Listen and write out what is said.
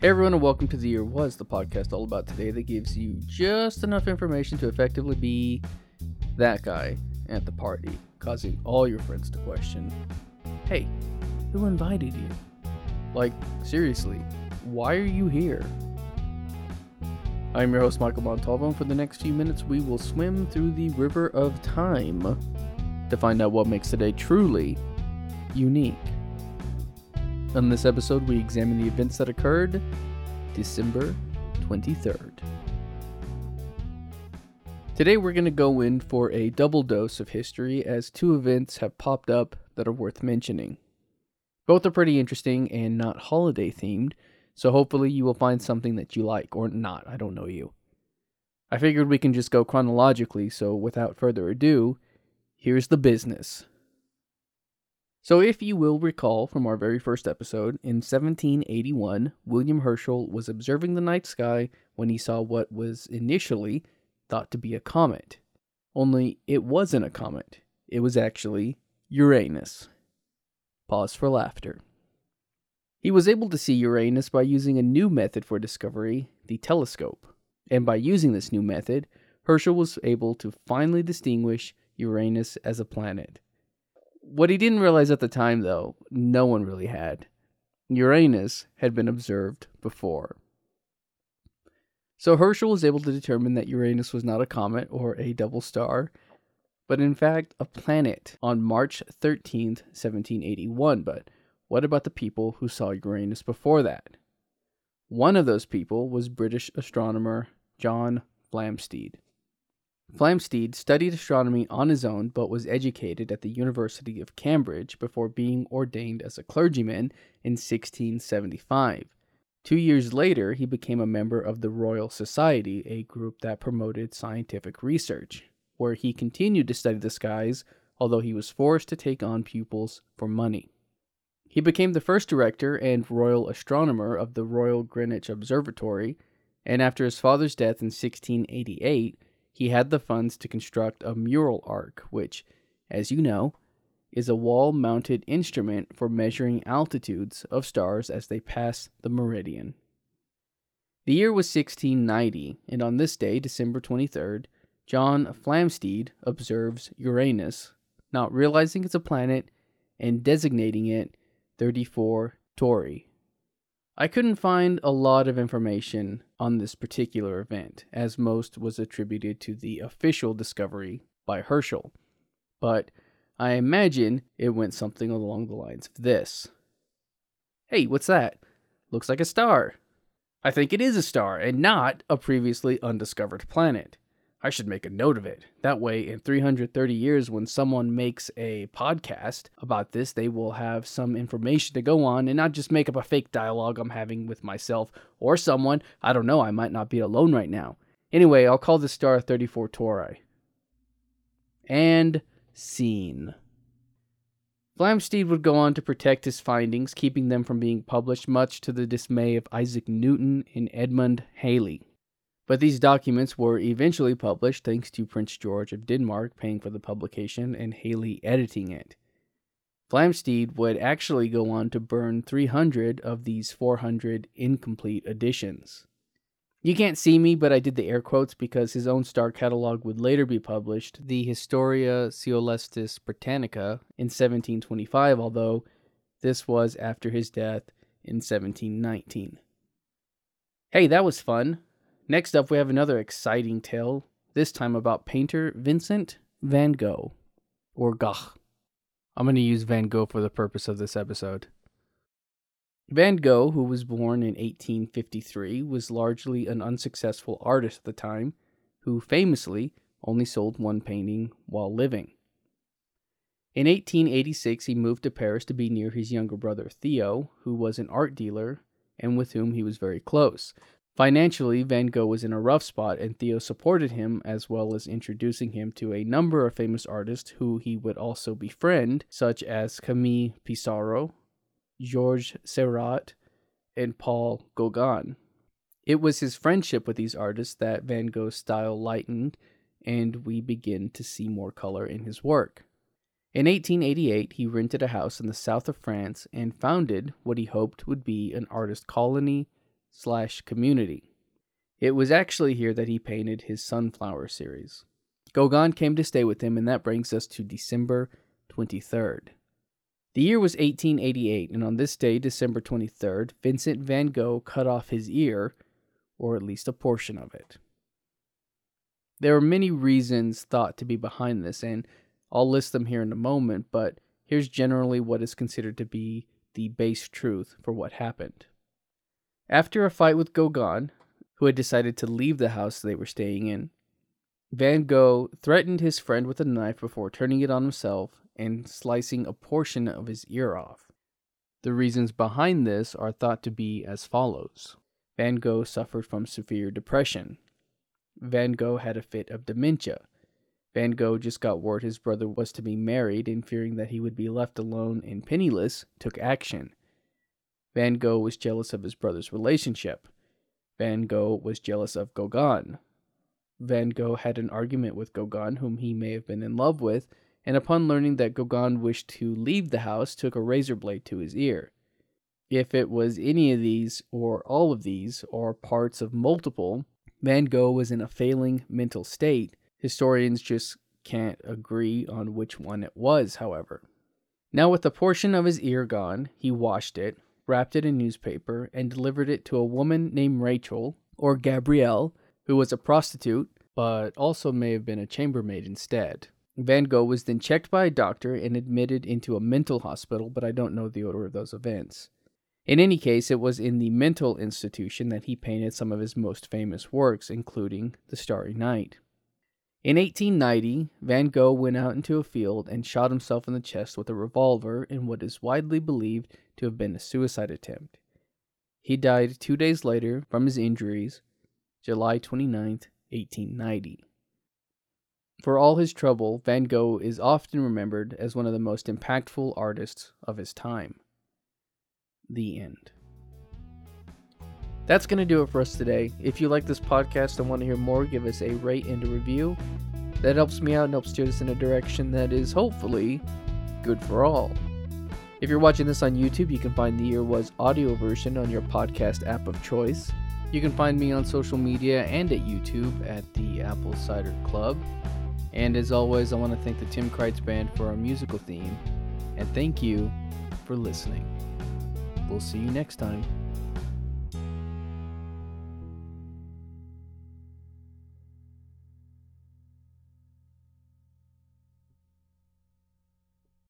Hey everyone, and welcome to The Year Was, the podcast all about today that gives you just enough information to effectively be that guy at the party, causing all your friends to question Hey, who invited you? Like, seriously, why are you here? I'm your host, Michael Montalvo, and for the next few minutes, we will swim through the river of time to find out what makes today truly unique. On this episode, we examine the events that occurred December 23rd. Today, we're going to go in for a double dose of history as two events have popped up that are worth mentioning. Both are pretty interesting and not holiday themed, so hopefully you will find something that you like, or not, I don't know you. I figured we can just go chronologically, so without further ado, here's the business. So, if you will recall from our very first episode, in 1781, William Herschel was observing the night sky when he saw what was initially thought to be a comet. Only it wasn't a comet, it was actually Uranus. Pause for laughter. He was able to see Uranus by using a new method for discovery, the telescope. And by using this new method, Herschel was able to finally distinguish Uranus as a planet. What he didn't realize at the time, though, no one really had. Uranus had been observed before. So Herschel was able to determine that Uranus was not a comet or a double star, but in fact a planet on March 13th, 1781. But what about the people who saw Uranus before that? One of those people was British astronomer John Flamsteed. Flamsteed studied astronomy on his own but was educated at the University of Cambridge before being ordained as a clergyman in 1675. Two years later, he became a member of the Royal Society, a group that promoted scientific research, where he continued to study the skies, although he was forced to take on pupils for money. He became the first director and royal astronomer of the Royal Greenwich Observatory, and after his father's death in 1688, he had the funds to construct a mural arc, which, as you know, is a wall mounted instrument for measuring altitudes of stars as they pass the meridian. The year was 1690, and on this day, December 23rd, John Flamsteed observes Uranus, not realizing it's a planet and designating it 34 Tauri. I couldn't find a lot of information on this particular event, as most was attributed to the official discovery by Herschel, but I imagine it went something along the lines of this Hey, what's that? Looks like a star. I think it is a star and not a previously undiscovered planet. I should make a note of it. That way, in 330 years, when someone makes a podcast about this, they will have some information to go on and not just make up a fake dialogue I'm having with myself or someone. I don't know, I might not be alone right now. Anyway, I'll call this star 34 Tauri. And scene. Flamsteed would go on to protect his findings, keeping them from being published, much to the dismay of Isaac Newton and Edmund Halley. But these documents were eventually published thanks to Prince George of Denmark paying for the publication and Halley editing it. Flamsteed would actually go on to burn 300 of these 400 incomplete editions. You can't see me, but I did the air quotes because his own star catalog would later be published, the Historia Coelestis Britannica, in 1725, although this was after his death in 1719. Hey, that was fun. Next up, we have another exciting tale, this time about painter Vincent van Gogh, or Gogh. I'm going to use Van Gogh for the purpose of this episode. Van Gogh, who was born in 1853, was largely an unsuccessful artist at the time, who famously only sold one painting while living. In 1886, he moved to Paris to be near his younger brother Theo, who was an art dealer and with whom he was very close. Financially, Van Gogh was in a rough spot, and Theo supported him as well as introducing him to a number of famous artists who he would also befriend, such as Camille Pissarro, Georges Seurat, and Paul Gauguin. It was his friendship with these artists that Van Gogh's style lightened, and we begin to see more color in his work. In 1888, he rented a house in the south of France and founded what he hoped would be an artist colony slash community. It was actually here that he painted his Sunflower series. Gauguin came to stay with him, and that brings us to December 23rd. The year was 1888, and on this day, December 23rd, Vincent van Gogh cut off his ear, or at least a portion of it. There are many reasons thought to be behind this, and I'll list them here in a moment, but here's generally what is considered to be the base truth for what happened. After a fight with Gauguin, who had decided to leave the house they were staying in, Van Gogh threatened his friend with a knife before turning it on himself and slicing a portion of his ear off. The reasons behind this are thought to be as follows Van Gogh suffered from severe depression. Van Gogh had a fit of dementia. Van Gogh just got word his brother was to be married and fearing that he would be left alone and penniless, took action. Van Gogh was jealous of his brother's relationship. Van Gogh was jealous of Gauguin. Van Gogh had an argument with Gauguin, whom he may have been in love with, and upon learning that Gauguin wished to leave the house, took a razor blade to his ear. If it was any of these, or all of these, or parts of multiple, Van Gogh was in a failing mental state. Historians just can't agree on which one it was, however. Now, with a portion of his ear gone, he washed it, wrapped it in newspaper, and delivered it to a woman named Rachel, or Gabrielle, who was a prostitute, but also may have been a chambermaid instead. Van Gogh was then checked by a doctor and admitted into a mental hospital, but I don't know the order of those events. In any case, it was in the mental institution that he painted some of his most famous works, including The Starry Night. In 1890, Van Gogh went out into a field and shot himself in the chest with a revolver in what is widely believed to have been a suicide attempt. He died two days later from his injuries, July 29, 1890. For all his trouble, Van Gogh is often remembered as one of the most impactful artists of his time. The end. That's going to do it for us today. If you like this podcast and want to hear more, give us a rate and a review. That helps me out and helps steer us in a direction that is hopefully good for all. If you're watching this on YouTube, you can find the Year Was audio version on your podcast app of choice. You can find me on social media and at YouTube at the Apple Cider Club. And as always, I want to thank the Tim Kreitz Band for our musical theme. And thank you for listening. We'll see you next time.